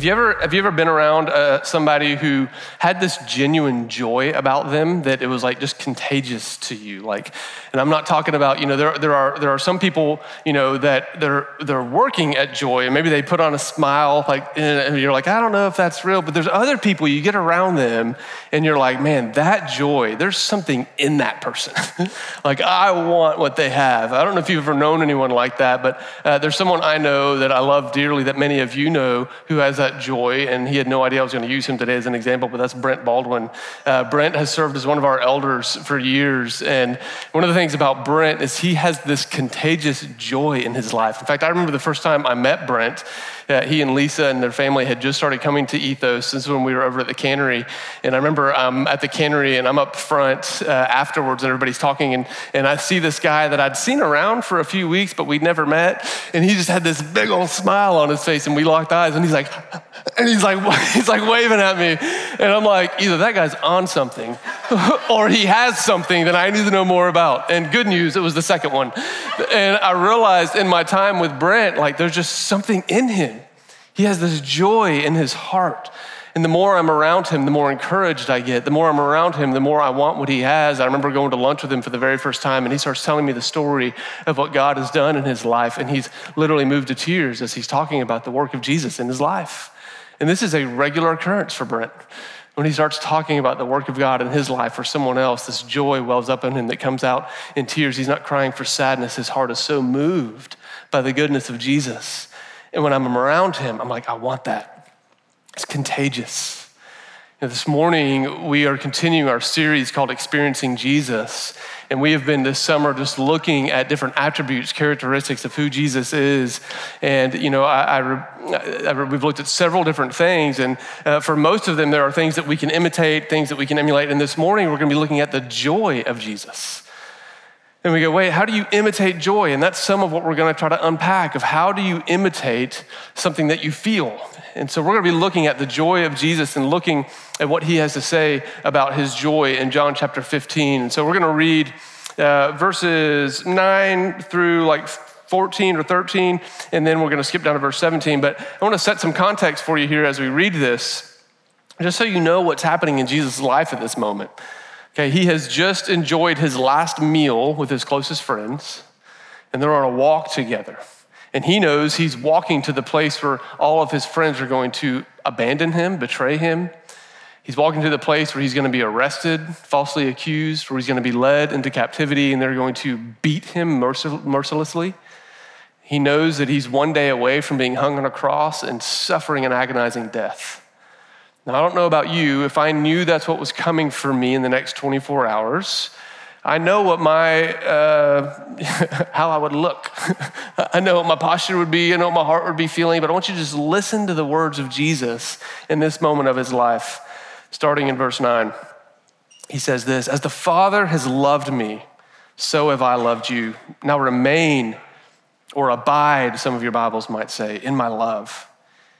Have you ever, have you ever been around uh, somebody who had this genuine joy about them that it was like just contagious to you? Like, and I'm not talking about, you know, there, there, are, there are some people, you know, that they're, they're working at joy and maybe they put on a smile, like, and you're like, I don't know if that's real, but there's other people you get around them and you're like, man, that joy, there's something in that person. like, I want what they have. I don't know if you've ever known anyone like that, but uh, there's someone I know that I love dearly that many of you know who has that joy, and he had no idea I was going to use him today as an example, but that's Brent Baldwin. Uh, Brent has served as one of our elders for years, and one of the things about Brent is he has this contagious joy in his life. In fact, I remember the first time I met Brent, uh, he and Lisa and their family had just started coming to Ethos. This is when we were over at the cannery. And I remember I'm at the cannery and I'm up front uh, afterwards and everybody's talking. And, and I see this guy that I'd seen around for a few weeks, but we'd never met. And he just had this big old smile on his face. And we locked eyes and he's like, and he's like, he's like waving at me. And I'm like, either that guy's on something or he has something that I need to know more about. And good news, it was the second one. And I realized in my time with Brent, like there's just something in him. He has this joy in his heart. And the more I'm around him, the more encouraged I get. The more I'm around him, the more I want what he has. I remember going to lunch with him for the very first time, and he starts telling me the story of what God has done in his life. And he's literally moved to tears as he's talking about the work of Jesus in his life. And this is a regular occurrence for Brent. When he starts talking about the work of God in his life for someone else, this joy wells up in him that comes out in tears. He's not crying for sadness. His heart is so moved by the goodness of Jesus. And when I'm around him, I'm like, I want that. It's contagious. This morning, we are continuing our series called Experiencing Jesus. And we have been this summer just looking at different attributes, characteristics of who Jesus is. And, you know, I, I, I, we've looked at several different things. And uh, for most of them, there are things that we can imitate, things that we can emulate. And this morning, we're going to be looking at the joy of Jesus. And we go, wait, how do you imitate joy? And that's some of what we're going to try to unpack of how do you imitate something that you feel. And so we're going to be looking at the joy of Jesus and looking at what he has to say about his joy in John chapter 15. And so we're going to read uh, verses 9 through like 14 or 13, and then we're going to skip down to verse 17. But I want to set some context for you here as we read this, just so you know what's happening in Jesus' life at this moment. Okay, he has just enjoyed his last meal with his closest friends, and they're on a walk together. And he knows he's walking to the place where all of his friends are going to abandon him, betray him. He's walking to the place where he's going to be arrested, falsely accused, where he's going to be led into captivity, and they're going to beat him mercilessly. He knows that he's one day away from being hung on a cross and suffering an agonizing death. Now, I don't know about you, if I knew that's what was coming for me in the next 24 hours, I know what my, uh, how I would look. I know what my posture would be. I know what my heart would be feeling. But I want you to just listen to the words of Jesus in this moment of his life, starting in verse 9. He says this As the Father has loved me, so have I loved you. Now remain or abide, some of your Bibles might say, in my love.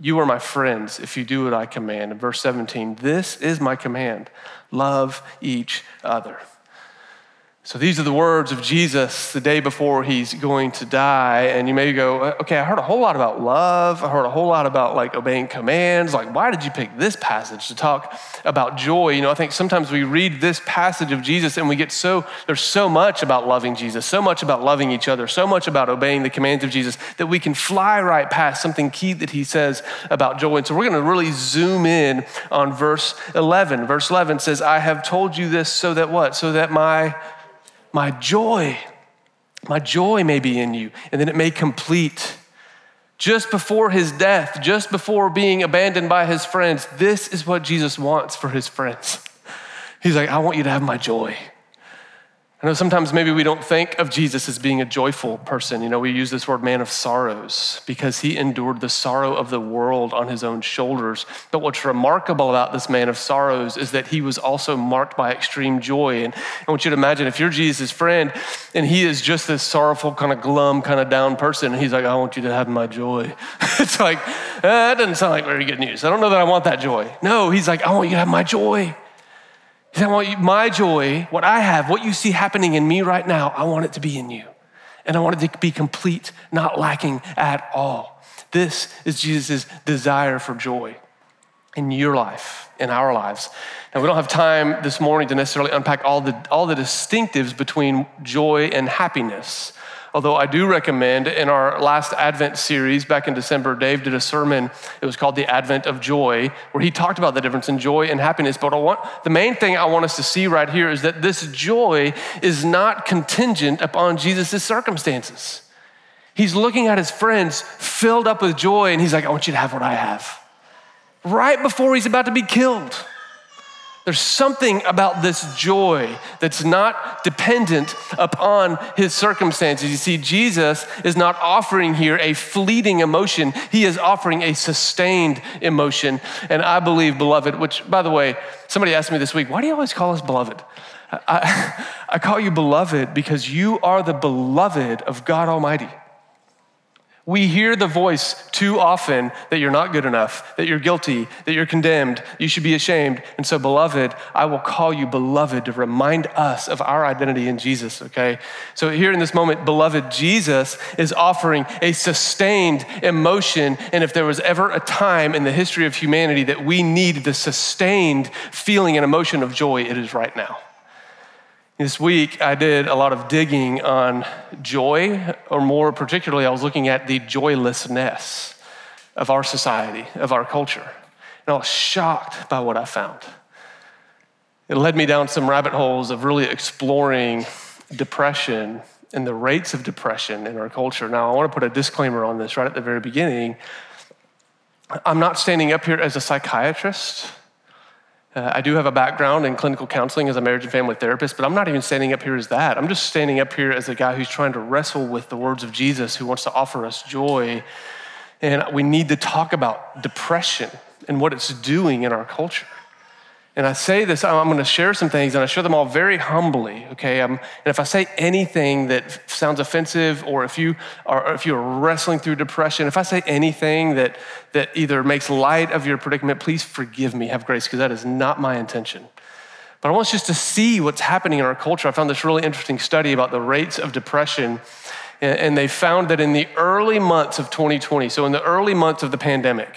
You are my friends if you do what I command. In verse 17, this is my command love each other. So these are the words of Jesus the day before he's going to die. And you may go, okay, I heard a whole lot about love. I heard a whole lot about like obeying commands. Like, why did you pick this passage to talk about joy? You know, I think sometimes we read this passage of Jesus and we get so, there's so much about loving Jesus, so much about loving each other, so much about obeying the commands of Jesus that we can fly right past something key that he says about joy. And so we're going to really zoom in on verse 11. Verse 11 says, I have told you this so that what? So that my my joy, my joy may be in you, and then it may complete. Just before his death, just before being abandoned by his friends, this is what Jesus wants for his friends. He's like, I want you to have my joy. I know sometimes maybe we don't think of Jesus as being a joyful person. You know, we use this word man of sorrows because he endured the sorrow of the world on his own shoulders. But what's remarkable about this man of sorrows is that he was also marked by extreme joy. And I want you to imagine if you're Jesus' friend and he is just this sorrowful, kind of glum, kind of down person, and he's like, I want you to have my joy. it's like, eh, that doesn't sound like very good news. I don't know that I want that joy. No, he's like, I want you to have my joy. He said, I want my joy, what I have, what you see happening in me right now, I want it to be in you. And I want it to be complete, not lacking at all. This is Jesus' desire for joy in your life, in our lives. Now, we don't have time this morning to necessarily unpack all the, all the distinctives between joy and happiness. Although I do recommend in our last Advent series back in December, Dave did a sermon. It was called The Advent of Joy, where he talked about the difference in joy and happiness. But I want, the main thing I want us to see right here is that this joy is not contingent upon Jesus' circumstances. He's looking at his friends filled up with joy, and he's like, I want you to have what I have. Right before he's about to be killed. There's something about this joy that's not dependent upon his circumstances. You see, Jesus is not offering here a fleeting emotion, he is offering a sustained emotion. And I believe, beloved, which, by the way, somebody asked me this week, why do you always call us beloved? I, I call you beloved because you are the beloved of God Almighty. We hear the voice too often that you're not good enough, that you're guilty, that you're condemned, you should be ashamed. And so, beloved, I will call you beloved to remind us of our identity in Jesus, okay? So, here in this moment, beloved, Jesus is offering a sustained emotion. And if there was ever a time in the history of humanity that we need the sustained feeling and emotion of joy, it is right now. This week, I did a lot of digging on joy, or more particularly, I was looking at the joylessness of our society, of our culture. And I was shocked by what I found. It led me down some rabbit holes of really exploring depression and the rates of depression in our culture. Now, I want to put a disclaimer on this right at the very beginning. I'm not standing up here as a psychiatrist. Uh, I do have a background in clinical counseling as a marriage and family therapist, but I'm not even standing up here as that. I'm just standing up here as a guy who's trying to wrestle with the words of Jesus, who wants to offer us joy. And we need to talk about depression and what it's doing in our culture. And I say this, I'm going to share some things, and I share them all very humbly, okay? Um, and if I say anything that sounds offensive, or if you are if you're wrestling through depression, if I say anything that that either makes light of your predicament, please forgive me, have grace, because that is not my intention. But I want us just to see what's happening in our culture. I found this really interesting study about the rates of depression, and they found that in the early months of 2020, so in the early months of the pandemic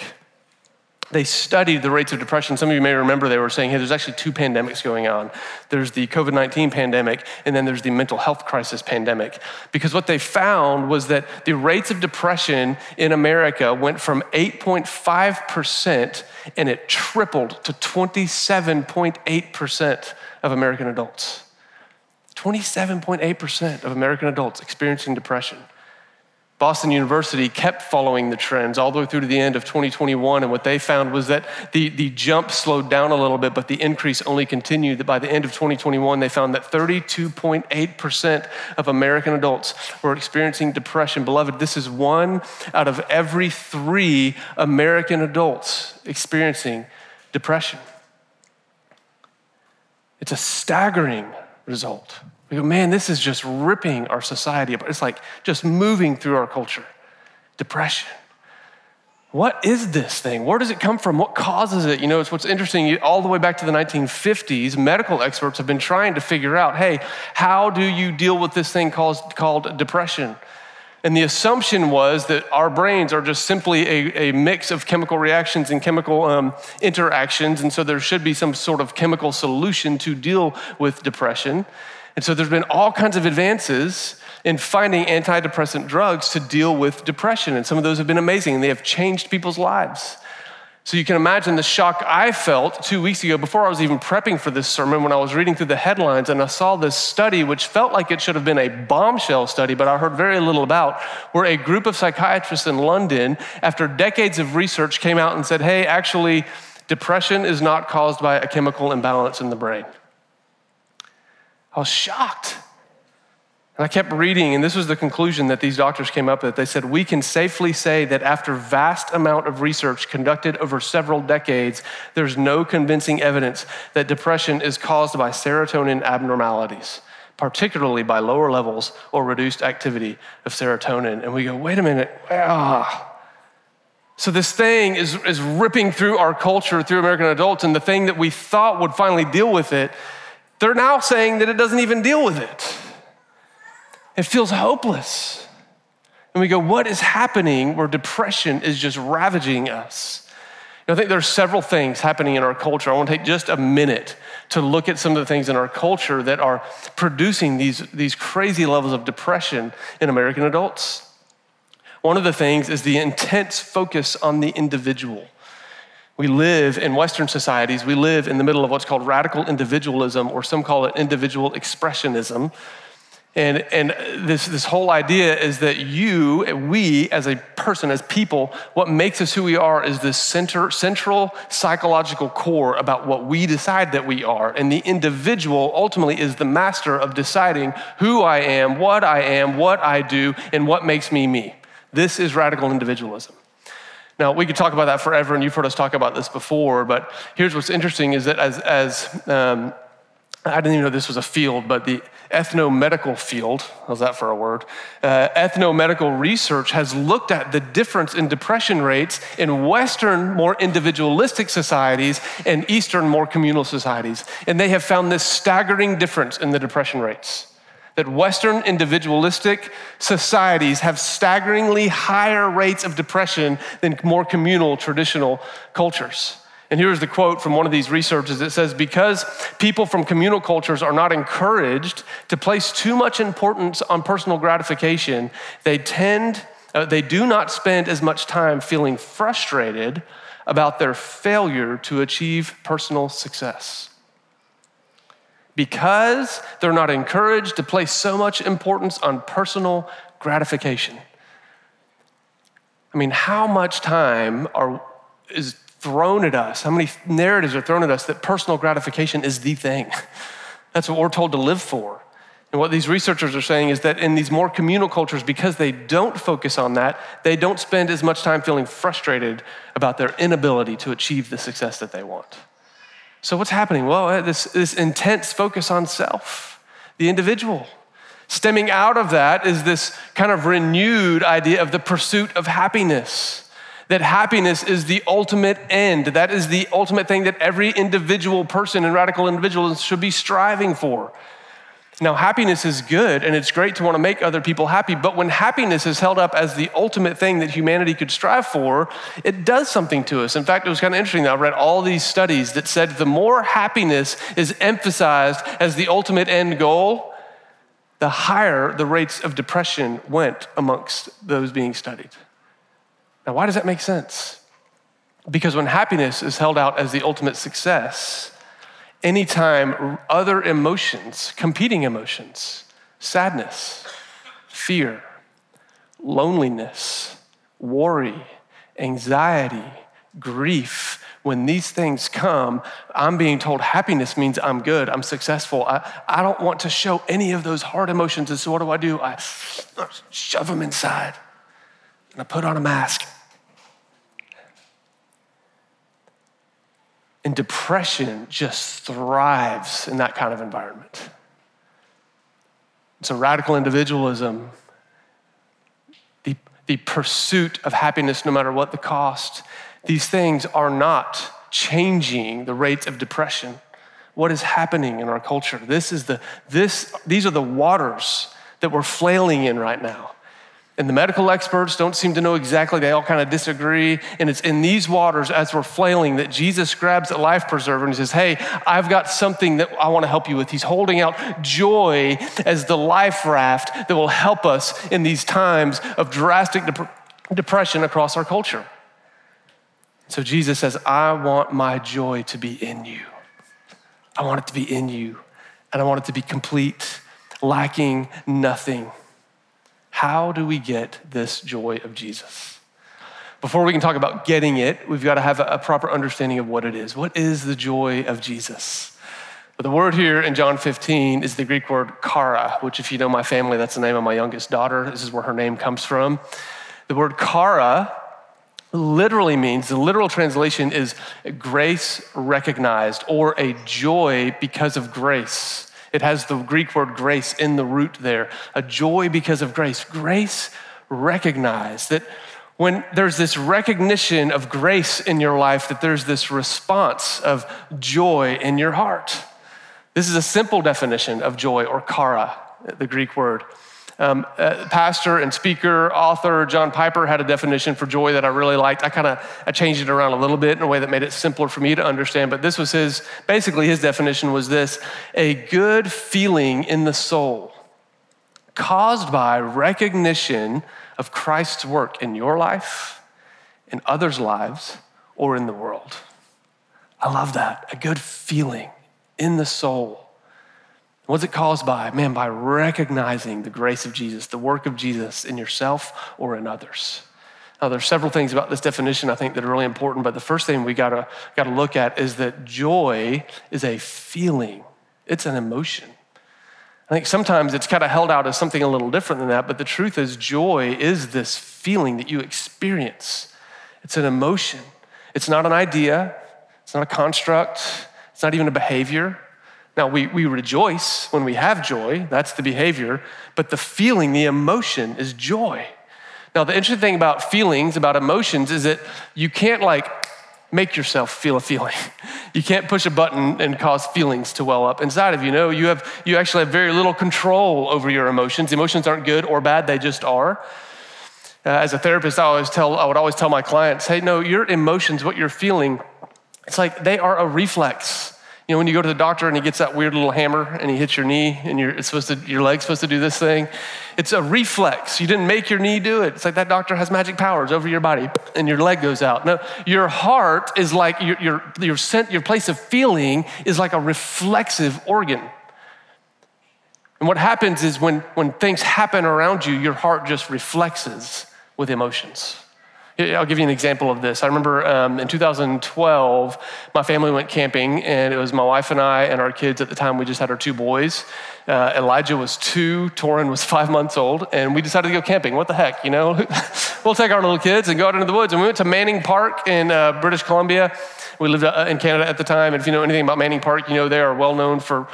they studied the rates of depression. Some of you may remember they were saying, hey, there's actually two pandemics going on. There's the COVID 19 pandemic, and then there's the mental health crisis pandemic. Because what they found was that the rates of depression in America went from 8.5% and it tripled to 27.8% of American adults. 27.8% of American adults experiencing depression. Boston University kept following the trends all the way through to the end of 2021. And what they found was that the, the jump slowed down a little bit, but the increase only continued. That by the end of 2021, they found that 32.8% of American adults were experiencing depression. Beloved, this is one out of every three American adults experiencing depression. It's a staggering result. We go, man, this is just ripping our society apart. It's like just moving through our culture. Depression. What is this thing? Where does it come from? What causes it? You know, it's what's interesting. All the way back to the 1950s, medical experts have been trying to figure out hey, how do you deal with this thing called, called depression? And the assumption was that our brains are just simply a, a mix of chemical reactions and chemical um, interactions. And so there should be some sort of chemical solution to deal with depression. And so there's been all kinds of advances in finding antidepressant drugs to deal with depression. And some of those have been amazing and they have changed people's lives. So you can imagine the shock I felt two weeks ago before I was even prepping for this sermon when I was reading through the headlines and I saw this study, which felt like it should have been a bombshell study, but I heard very little about, where a group of psychiatrists in London, after decades of research, came out and said, hey, actually, depression is not caused by a chemical imbalance in the brain. I was shocked. And I kept reading, and this was the conclusion that these doctors came up with. They said, We can safely say that after vast amount of research conducted over several decades, there's no convincing evidence that depression is caused by serotonin abnormalities, particularly by lower levels or reduced activity of serotonin. And we go, wait a minute, ah. So this thing is, is ripping through our culture, through American adults, and the thing that we thought would finally deal with it, they're now saying that it doesn't even deal with it. It feels hopeless. And we go, what is happening where depression is just ravaging us? I think there are several things happening in our culture. I want to take just a minute to look at some of the things in our culture that are producing these, these crazy levels of depression in American adults. One of the things is the intense focus on the individual. We live in Western societies, we live in the middle of what's called radical individualism, or some call it individual expressionism. And, and this, this whole idea is that you, we as a person, as people, what makes us who we are is this center, central psychological core about what we decide that we are. And the individual ultimately is the master of deciding who I am, what I am, what I do, and what makes me me. This is radical individualism. Now, we could talk about that forever, and you've heard us talk about this before, but here's what's interesting is that as, as um, I didn't even know this was a field, but the ethnomedical field, how's that for a word? Uh, ethnomedical research has looked at the difference in depression rates in Western, more individualistic societies and Eastern, more communal societies. And they have found this staggering difference in the depression rates. That Western individualistic societies have staggeringly higher rates of depression than more communal traditional cultures. And here's the quote from one of these researchers. It says, Because people from communal cultures are not encouraged to place too much importance on personal gratification, they tend, uh, they do not spend as much time feeling frustrated about their failure to achieve personal success. Because they're not encouraged to place so much importance on personal gratification. I mean, how much time are, is thrown at us, how many narratives are thrown at us that personal gratification is the thing. That's what we're told to live for. And what these researchers are saying is that in these more communal cultures, because they don't focus on that, they don't spend as much time feeling frustrated about their inability to achieve the success that they want. So, what's happening? Well, uh, this, this intense focus on self, the individual. Stemming out of that is this kind of renewed idea of the pursuit of happiness that happiness is the ultimate end. That is the ultimate thing that every individual person and radical individual should be striving for. Now, happiness is good and it's great to want to make other people happy, but when happiness is held up as the ultimate thing that humanity could strive for, it does something to us. In fact, it was kind of interesting. that I read all these studies that said the more happiness is emphasized as the ultimate end goal, the higher the rates of depression went amongst those being studied. Now, why does that make sense? Because when happiness is held out as the ultimate success, anytime other emotions, competing emotions, sadness, fear, loneliness, worry, anxiety, grief, when these things come, I'm being told happiness means I'm good, I'm successful. I, I don't want to show any of those hard emotions. And so, what do I do? I shove them inside and I put on a mask And depression just thrives in that kind of environment. So, radical individualism, the, the pursuit of happiness no matter what the cost, these things are not changing the rates of depression. What is happening in our culture? This is the, this, these are the waters that we're flailing in right now. And the medical experts don't seem to know exactly. They all kind of disagree. And it's in these waters, as we're flailing, that Jesus grabs a life preserver and he says, Hey, I've got something that I want to help you with. He's holding out joy as the life raft that will help us in these times of drastic dep- depression across our culture. So Jesus says, I want my joy to be in you. I want it to be in you, and I want it to be complete, lacking nothing. How do we get this joy of Jesus? Before we can talk about getting it, we've got to have a proper understanding of what it is. What is the joy of Jesus? But the word here in John 15 is the Greek word kara, which, if you know my family, that's the name of my youngest daughter. This is where her name comes from. The word kara literally means, the literal translation is grace recognized or a joy because of grace. It has the Greek word grace in the root there, a joy because of grace. Grace recognized that when there's this recognition of grace in your life, that there's this response of joy in your heart. This is a simple definition of joy or kara, the Greek word. Um, uh, pastor and speaker, author John Piper had a definition for joy that I really liked. I kind of I changed it around a little bit in a way that made it simpler for me to understand. But this was his basically his definition was this: a good feeling in the soul caused by recognition of Christ's work in your life, in others' lives, or in the world. I love that. A good feeling in the soul. What's it caused by? Man, by recognizing the grace of Jesus, the work of Jesus in yourself or in others. Now, there's several things about this definition I think that are really important, but the first thing we gotta, gotta look at is that joy is a feeling, it's an emotion. I think sometimes it's kind of held out as something a little different than that, but the truth is, joy is this feeling that you experience. It's an emotion, it's not an idea, it's not a construct, it's not even a behavior. Now, we, we rejoice when we have joy, that's the behavior, but the feeling, the emotion is joy. Now, the interesting thing about feelings, about emotions, is that you can't like make yourself feel a feeling. You can't push a button and cause feelings to well up inside of you. No, you have you actually have very little control over your emotions. Emotions aren't good or bad, they just are. Uh, as a therapist, I always tell I would always tell my clients, "Hey, no, your emotions, what you're feeling, it's like they are a reflex. You know, when you go to the doctor and he gets that weird little hammer and he hits your knee and you're it's supposed to, your leg's supposed to do this thing, it's a reflex. You didn't make your knee do it. It's like that doctor has magic powers over your body and your leg goes out. No, your heart is like your, your, your, scent, your place of feeling is like a reflexive organ. And what happens is when, when things happen around you, your heart just reflexes with emotions. I'll give you an example of this. I remember um, in 2012, my family went camping, and it was my wife and I and our kids at the time. We just had our two boys. Uh, Elijah was two, Torin was five months old, and we decided to go camping. What the heck, you know? we'll take our little kids and go out into the woods. And we went to Manning Park in uh, British Columbia. We lived uh, in Canada at the time, and if you know anything about Manning Park, you know they are well known for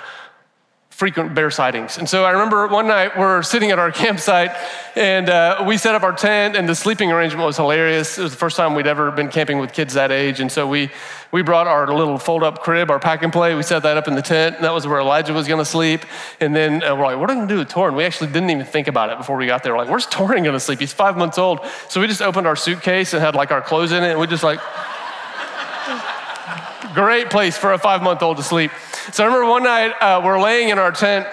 frequent bear sightings. And so I remember one night we're sitting at our campsite and uh, we set up our tent and the sleeping arrangement was hilarious. It was the first time we'd ever been camping with kids that age. And so we, we brought our little fold up crib, our pack and play. We set that up in the tent and that was where Elijah was going to sleep. And then uh, we're like, what are we going to do with Torin? We actually didn't even think about it before we got there. We're like, where's Torin going to sleep? He's five months old. So we just opened our suitcase and had like our clothes in it. And we just like, great place for a five month old to sleep. So I remember one night uh, we're laying in our tent.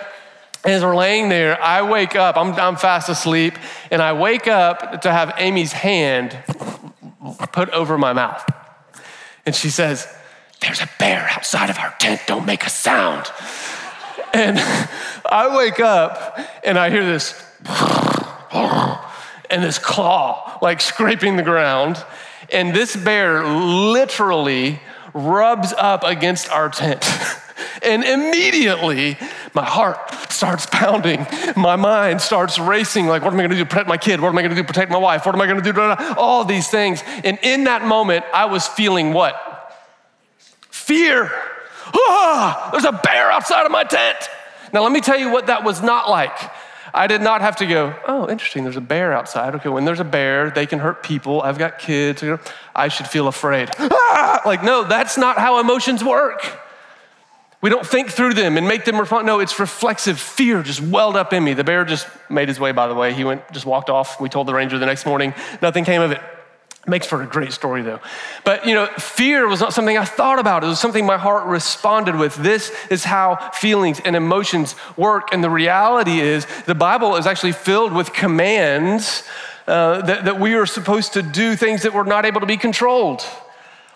And as we're laying there, I wake up, I'm, I'm fast asleep, and I wake up to have Amy's hand put over my mouth. And she says, There's a bear outside of our tent, don't make a sound. And I wake up and I hear this, and this claw like scraping the ground. And this bear literally rubs up against our tent. And immediately, my heart starts pounding. My mind starts racing like, what am I do to protect my kid? What am I do to protect my wife? What am I gonna do all these things? And in that moment, I was feeling what? Fear. Ah, there's a bear outside of my tent. Now, let me tell you what that was not like. I did not have to go, oh, interesting, there's a bear outside. Okay, when there's a bear, they can hurt people. I've got kids. I should feel afraid. Ah! Like, no, that's not how emotions work. We don't think through them and make them respond. No, it's reflexive fear just welled up in me. The bear just made his way, by the way. He went, just walked off. We told the ranger the next morning. Nothing came of it. Makes for a great story, though. But, you know, fear was not something I thought about. It was something my heart responded with. This is how feelings and emotions work. And the reality is, the Bible is actually filled with commands uh, that, that we are supposed to do things that we're not able to be controlled.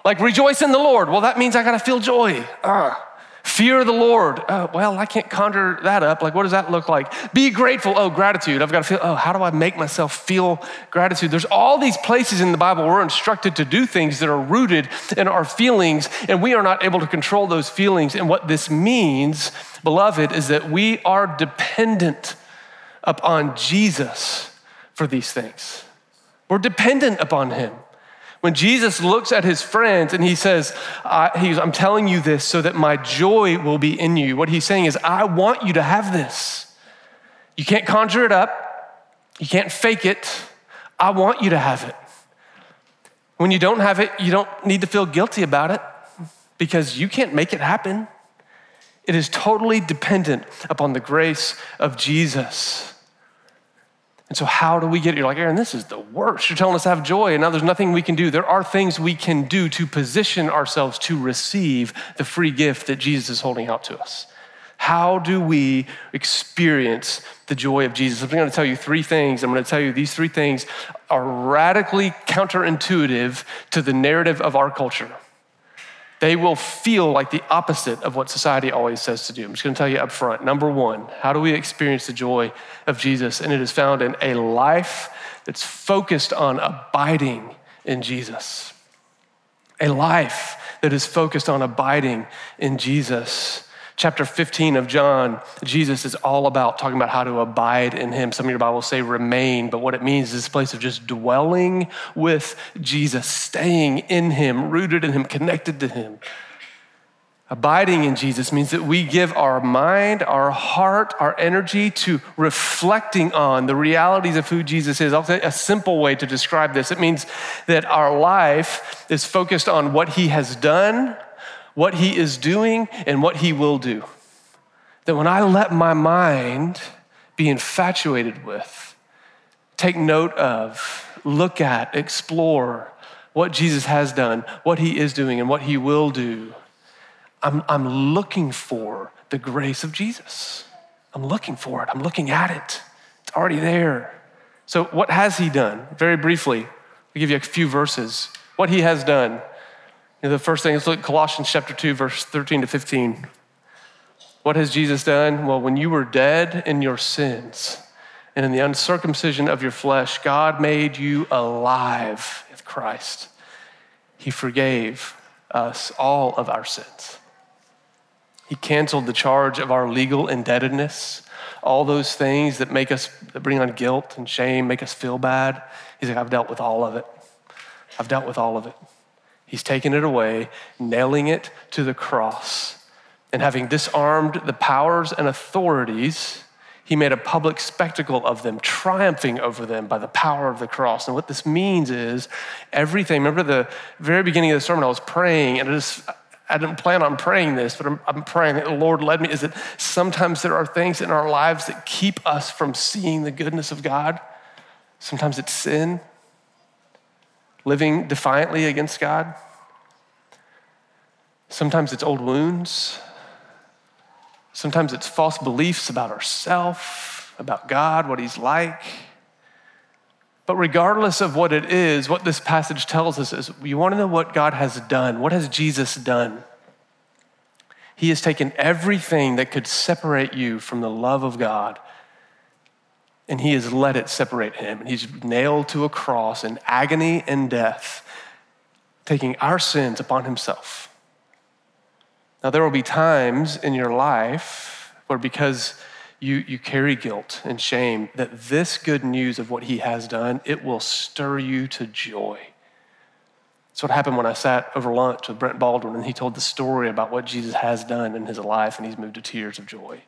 Like rejoice in the Lord. Well, that means I got to feel joy. Ah. Fear the Lord. Oh, well, I can't conjure that up. Like, what does that look like? Be grateful. Oh, gratitude. I've got to feel, oh, how do I make myself feel gratitude? There's all these places in the Bible we're instructed to do things that are rooted in our feelings, and we are not able to control those feelings. And what this means, beloved, is that we are dependent upon Jesus for these things. We're dependent upon Him. When Jesus looks at his friends and he says, I'm telling you this so that my joy will be in you, what he's saying is, I want you to have this. You can't conjure it up, you can't fake it. I want you to have it. When you don't have it, you don't need to feel guilty about it because you can't make it happen. It is totally dependent upon the grace of Jesus. And so, how do we get it? You're like, Aaron, this is the worst. You're telling us to have joy, and now there's nothing we can do. There are things we can do to position ourselves to receive the free gift that Jesus is holding out to us. How do we experience the joy of Jesus? I'm going to tell you three things. I'm going to tell you these three things are radically counterintuitive to the narrative of our culture they will feel like the opposite of what society always says to do. I'm just going to tell you up front. Number one, how do we experience the joy of Jesus? And it is found in a life that's focused on abiding in Jesus. A life that is focused on abiding in Jesus. Chapter 15 of John, Jesus is all about talking about how to abide in him. Some of your Bibles say remain, but what it means is this place of just dwelling with Jesus, staying in him, rooted in him, connected to him. Abiding in Jesus means that we give our mind, our heart, our energy to reflecting on the realities of who Jesus is. I'll say a simple way to describe this. It means that our life is focused on what he has done what he is doing and what he will do. That when I let my mind be infatuated with, take note of, look at, explore what Jesus has done, what he is doing, and what he will do, I'm, I'm looking for the grace of Jesus. I'm looking for it. I'm looking at it. It's already there. So, what has he done? Very briefly, I'll give you a few verses. What he has done the first thing is look Colossians chapter 2, verse 13 to 15. What has Jesus done? Well, when you were dead in your sins and in the uncircumcision of your flesh, God made you alive with Christ. He forgave us all of our sins. He canceled the charge of our legal indebtedness, all those things that make us that bring on guilt and shame, make us feel bad. He's like, I've dealt with all of it. I've dealt with all of it. He's taken it away, nailing it to the cross. And having disarmed the powers and authorities, he made a public spectacle of them, triumphing over them by the power of the cross. And what this means is everything. Remember the very beginning of the sermon, I was praying, and I just I didn't plan on praying this, but I'm, I'm praying that the Lord led me. Is that sometimes there are things in our lives that keep us from seeing the goodness of God? Sometimes it's sin, living defiantly against God. Sometimes it's old wounds. Sometimes it's false beliefs about ourselves, about God, what He's like. But regardless of what it is, what this passage tells us is you want to know what God has done. What has Jesus done? He has taken everything that could separate you from the love of God and he has let it separate him. And he's nailed to a cross in agony and death, taking our sins upon himself. Now, there will be times in your life where, because you, you carry guilt and shame, that this good news of what he has done, it will stir you to joy. That's what happened when I sat over lunch with Brent Baldwin and he told the story about what Jesus has done in his life, and he's moved to tears of joy.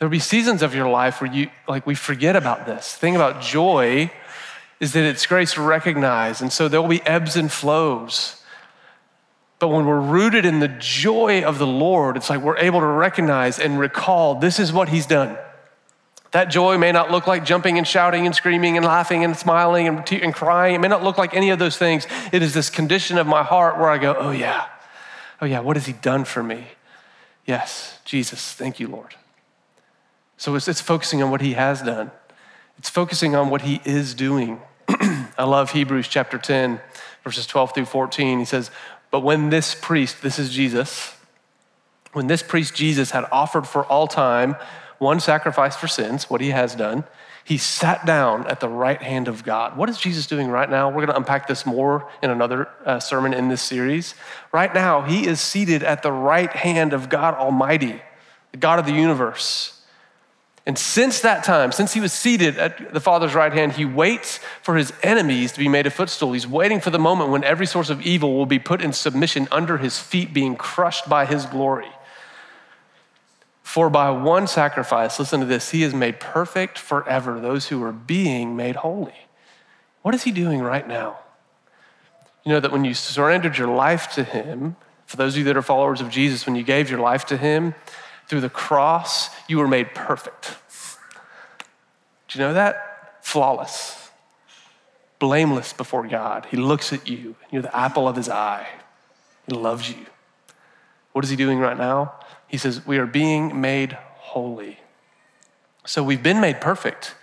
There'll be seasons of your life where you, like, we forget about this. Thing about joy is that it's grace recognized. And so there will be ebbs and flows. But when we're rooted in the joy of the Lord, it's like we're able to recognize and recall this is what He's done. That joy may not look like jumping and shouting and screaming and laughing and smiling and, te- and crying. It may not look like any of those things. It is this condition of my heart where I go, oh, yeah, oh, yeah, what has He done for me? Yes, Jesus, thank you, Lord. So it's, it's focusing on what he has done, it's focusing on what he is doing. I love Hebrews chapter 10, verses 12 through 14. He says, But when this priest, this is Jesus, when this priest Jesus had offered for all time one sacrifice for sins, what he has done, he sat down at the right hand of God. What is Jesus doing right now? We're going to unpack this more in another uh, sermon in this series. Right now, he is seated at the right hand of God Almighty, the God of the universe. And since that time, since he was seated at the Father's right hand, he waits for his enemies to be made a footstool. He's waiting for the moment when every source of evil will be put in submission under his feet, being crushed by his glory. For by one sacrifice, listen to this, he has made perfect forever those who are being made holy. What is he doing right now? You know that when you surrendered your life to him, for those of you that are followers of Jesus, when you gave your life to him through the cross, you were made perfect. Do you know that? Flawless, blameless before God. He looks at you, you're the apple of his eye. He loves you. What is he doing right now? He says, We are being made holy. So we've been made perfect.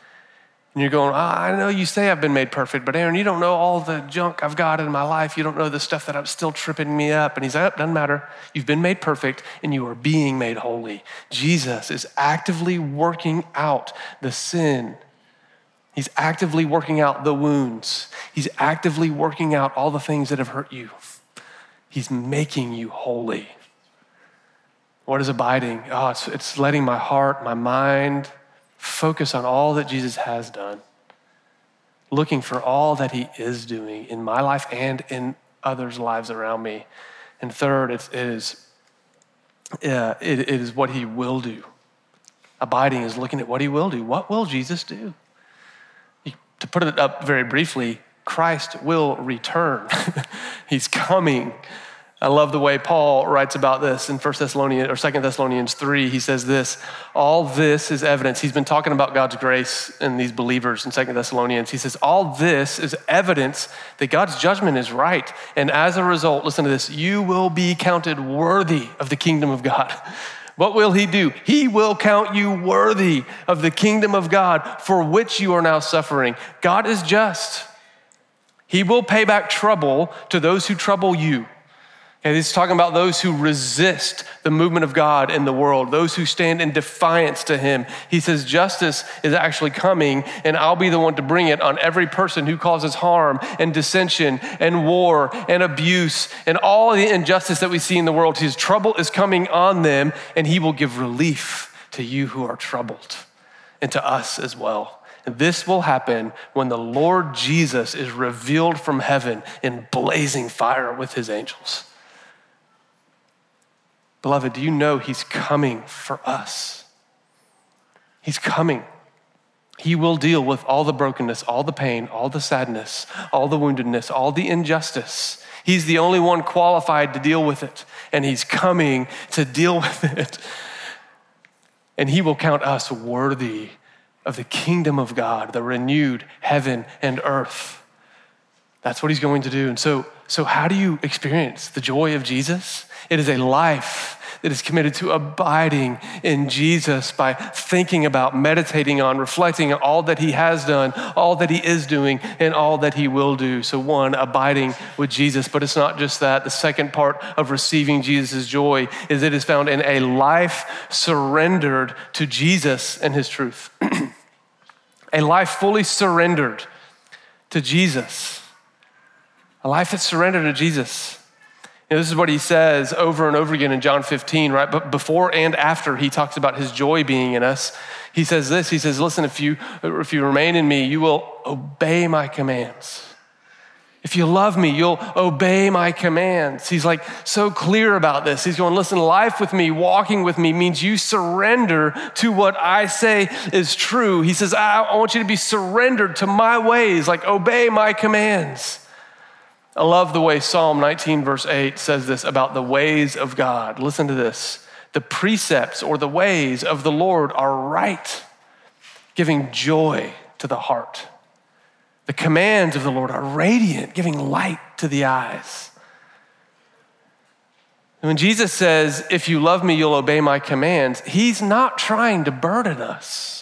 And you're going, oh, I know you say I've been made perfect, but Aaron, you don't know all the junk I've got in my life. You don't know the stuff that I'm still tripping me up. And he's like, oh, doesn't matter. You've been made perfect and you are being made holy. Jesus is actively working out the sin. He's actively working out the wounds. He's actively working out all the things that have hurt you. He's making you holy. What is abiding? Oh, it's, it's letting my heart, my mind focus on all that Jesus has done, looking for all that he is doing in my life and in others' lives around me. And third, it, is, uh, it, it is what he will do. Abiding is looking at what he will do. What will Jesus do? To put it up very briefly, Christ will return. He's coming. I love the way Paul writes about this in 1 Thessalonians or 2 Thessalonians 3. He says this, all this is evidence. He's been talking about God's grace in these believers in 2 Thessalonians. He says, all this is evidence that God's judgment is right. And as a result, listen to this, you will be counted worthy of the kingdom of God. What will he do? He will count you worthy of the kingdom of God for which you are now suffering. God is just. He will pay back trouble to those who trouble you. And he's talking about those who resist the movement of God in the world, those who stand in defiance to him. He says, Justice is actually coming, and I'll be the one to bring it on every person who causes harm and dissension and war and abuse and all the injustice that we see in the world. His trouble is coming on them, and he will give relief to you who are troubled and to us as well. This will happen when the Lord Jesus is revealed from heaven in blazing fire with his angels. Beloved, do you know He's coming for us? He's coming. He will deal with all the brokenness, all the pain, all the sadness, all the woundedness, all the injustice. He's the only one qualified to deal with it, and He's coming to deal with it. And He will count us worthy of the kingdom of God, the renewed heaven and earth. That's what He's going to do. And so, so how do you experience the joy of Jesus? It is a life that is committed to abiding in Jesus by thinking about, meditating on, reflecting on all that he has done, all that he is doing, and all that he will do. So, one, abiding with Jesus. But it's not just that. The second part of receiving Jesus' joy is it is found in a life surrendered to Jesus and his truth. a life fully surrendered to Jesus. A life that's surrendered to Jesus. You know, this is what he says over and over again in John 15, right? But before and after he talks about his joy being in us, he says this. He says, Listen, if you, if you remain in me, you will obey my commands. If you love me, you'll obey my commands. He's like so clear about this. He's going, Listen, life with me, walking with me means you surrender to what I say is true. He says, I, I want you to be surrendered to my ways, like obey my commands. I love the way Psalm 19, verse 8 says this about the ways of God. Listen to this. The precepts or the ways of the Lord are right, giving joy to the heart. The commands of the Lord are radiant, giving light to the eyes. When Jesus says, If you love me, you'll obey my commands, he's not trying to burden us.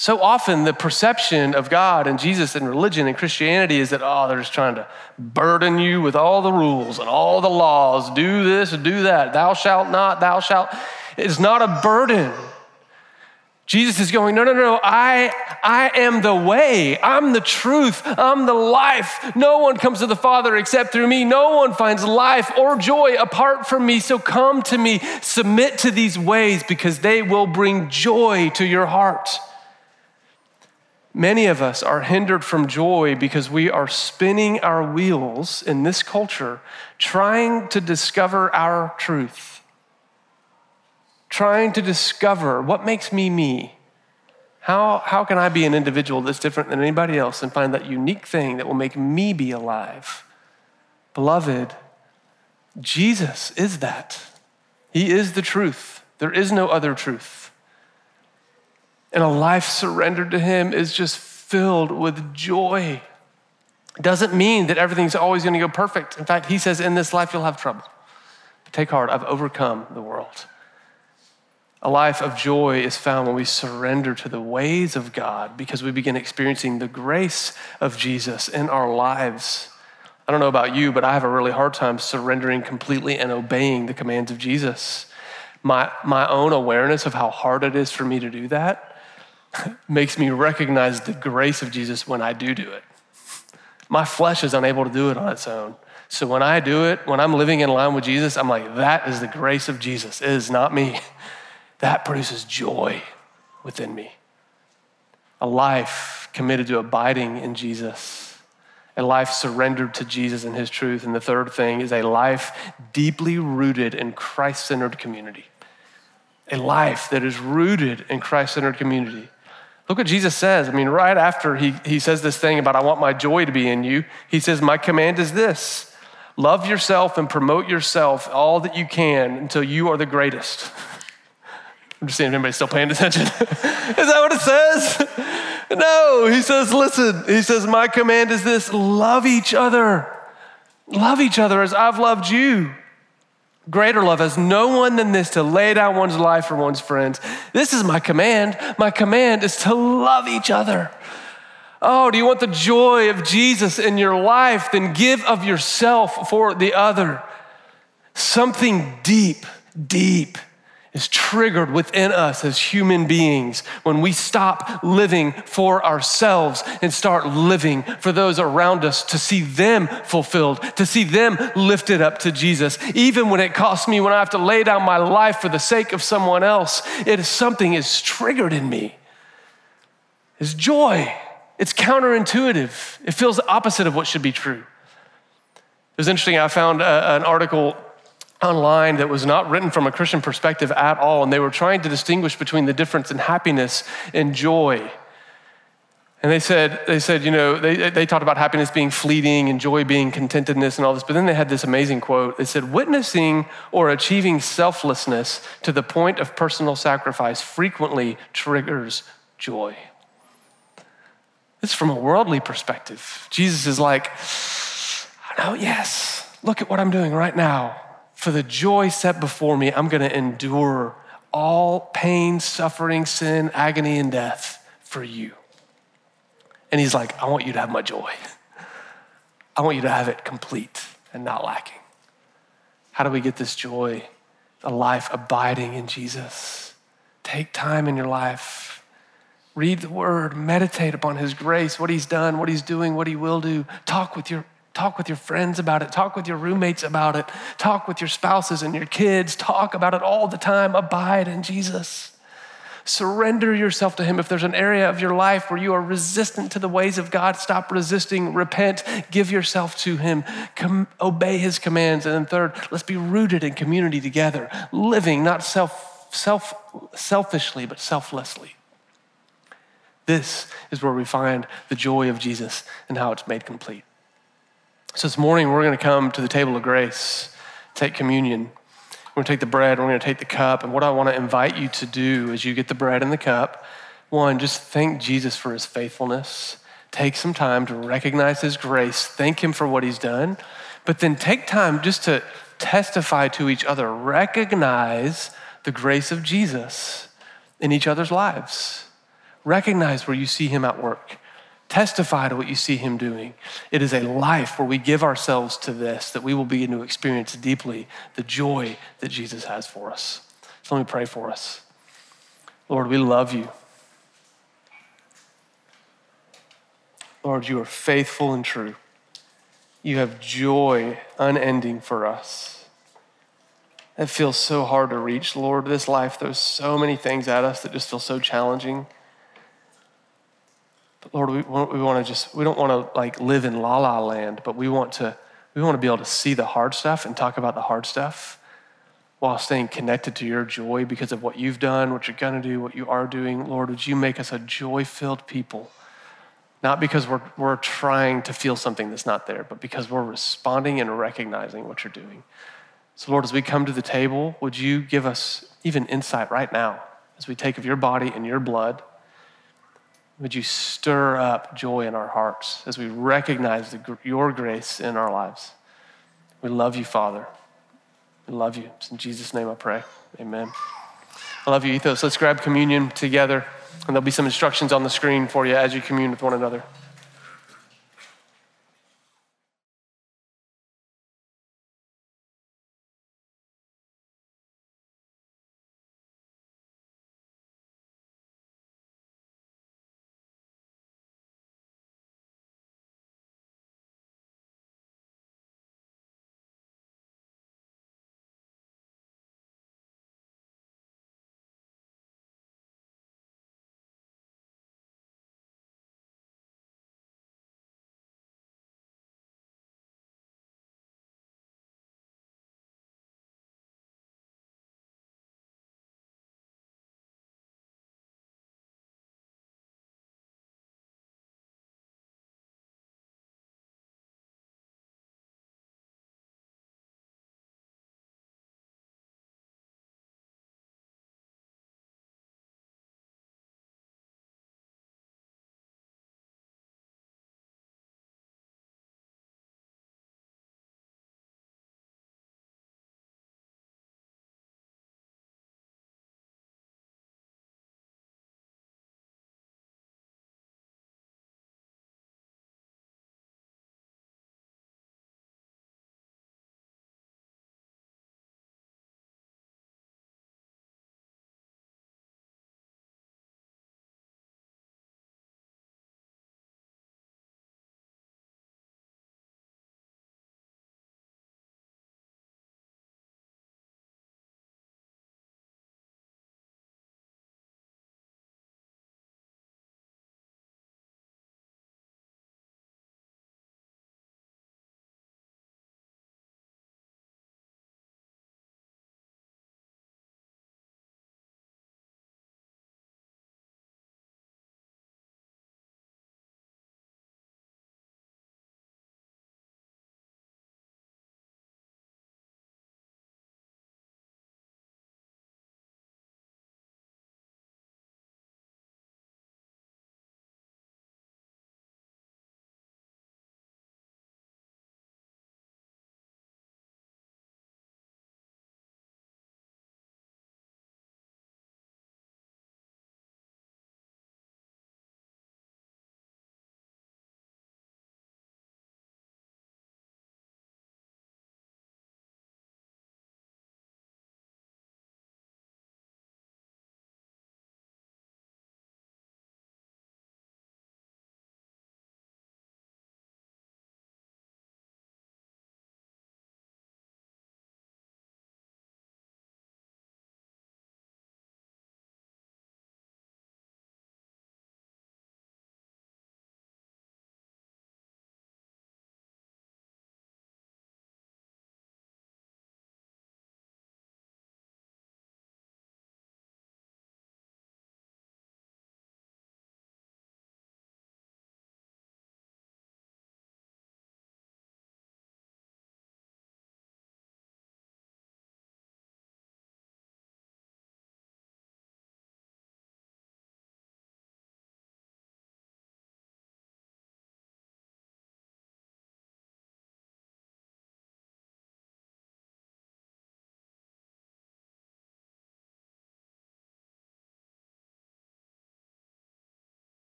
So often, the perception of God and Jesus and religion and Christianity is that, oh, they're just trying to burden you with all the rules and all the laws. Do this do that. Thou shalt not, thou shalt. It's not a burden. Jesus is going, no, no, no, I, I am the way. I'm the truth. I'm the life. No one comes to the Father except through me. No one finds life or joy apart from me. So come to me, submit to these ways because they will bring joy to your heart. Many of us are hindered from joy because we are spinning our wheels in this culture trying to discover our truth trying to discover what makes me me. How, how can I be an individual that's different than anybody else and find that unique thing that will make me be alive? Beloved, Jesus is that. He is the truth. There is no other truth. And a life surrendered to Him is just filled with joy. Doesn't mean that everything's always going to go perfect. In fact, He says, in this life, you'll have trouble. But take heart, I've overcome the world. A life of joy is found when we surrender to the ways of God because we begin experiencing the grace of Jesus in our lives. I don't know about you, but I have a really hard time surrendering completely and obeying the commands of Jesus. My, my own awareness of how hard it is for me to do that makes me recognize the grace of Jesus when I do do it. My flesh is unable to do it on its own. So when I do it, when I'm living in line with Jesus, I'm like, that is the grace of Jesus. It is not me that produces joy within me. A life committed to abiding in Jesus, a life surrendered to Jesus and his truth. And the third thing is a life deeply rooted in Christ centered community. A life that is rooted in Christ centered community. Look what Jesus says. I mean, right after he, he says this thing about, I want my joy to be in you, he says, My command is this love yourself and promote yourself all that you can until you are the greatest. I'm just seeing if anybody's still paying attention. is that what it says? No, he says, listen, he says, my command is this love each other. Love each other as I've loved you. Greater love has no one than this to lay down one's life for one's friends. This is my command. My command is to love each other. Oh, do you want the joy of Jesus in your life? Then give of yourself for the other. Something deep, deep is triggered within us as human beings when we stop living for ourselves and start living for those around us to see them fulfilled, to see them lifted up to Jesus. Even when it costs me, when I have to lay down my life for the sake of someone else, it is something is triggered in me. It's joy. It's counterintuitive. It feels the opposite of what should be true. It was interesting. I found a, uh, an article online that was not written from a Christian perspective at all, and they were trying to distinguish between the difference in happiness and joy. And they said, they said, you know, they, they talked about happiness being fleeting and joy being contentedness and all this, but then they had this amazing quote. They said, witnessing or achieving selflessness to the point of personal sacrifice frequently triggers joy. This is from a worldly perspective. Jesus is like, oh, yes, look at what I'm doing right now. For the joy set before me, I'm going to endure all pain, suffering, sin, agony, and death for you. And he's like, I want you to have my joy. I want you to have it complete and not lacking. How do we get this joy? A life abiding in Jesus. Take time in your life. Read the word, meditate upon his grace, what he's done, what he's doing, what he will do. Talk with your Talk with your friends about it. Talk with your roommates about it. Talk with your spouses and your kids. Talk about it all the time. Abide in Jesus. Surrender yourself to Him. If there's an area of your life where you are resistant to the ways of God, stop resisting, repent, give yourself to Him, Com- obey His commands. And then, third, let's be rooted in community together, living not self, self, selfishly, but selflessly. This is where we find the joy of Jesus and how it's made complete. So this morning, we're going to come to the table of grace, take communion. We're going to take the bread, we're going to take the cup. And what I want to invite you to do as you get the bread and the cup, one, just thank Jesus for his faithfulness. Take some time to recognize his grace, thank him for what he's done, but then take time just to testify to each other, recognize the grace of Jesus in each other's lives. Recognize where you see him at work. Testify to what you see him doing. It is a life where we give ourselves to this, that we will begin to experience deeply the joy that Jesus has for us. So let me pray for us. Lord, we love you. Lord, you are faithful and true. You have joy unending for us. It feels so hard to reach, Lord. This life, there's so many things at us that just feel so challenging. But Lord, we we want to just, we don't want to like live in la la land, but we want to, we want to be able to see the hard stuff and talk about the hard stuff while staying connected to your joy because of what you've done, what you're going to do, what you are doing. Lord, would you make us a joy filled people? Not because we're, we're trying to feel something that's not there, but because we're responding and recognizing what you're doing. So, Lord, as we come to the table, would you give us even insight right now as we take of your body and your blood? Would you stir up joy in our hearts as we recognize the, your grace in our lives? We love you, Father. We love you. It's in Jesus' name I pray. Amen. I love you, Ethos. Let's grab communion together, and there'll be some instructions on the screen for you as you commune with one another.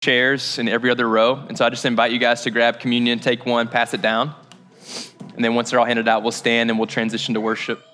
Chairs in every other row. And so I just invite you guys to grab communion, take one, pass it down. And then once they're all handed out, we'll stand and we'll transition to worship.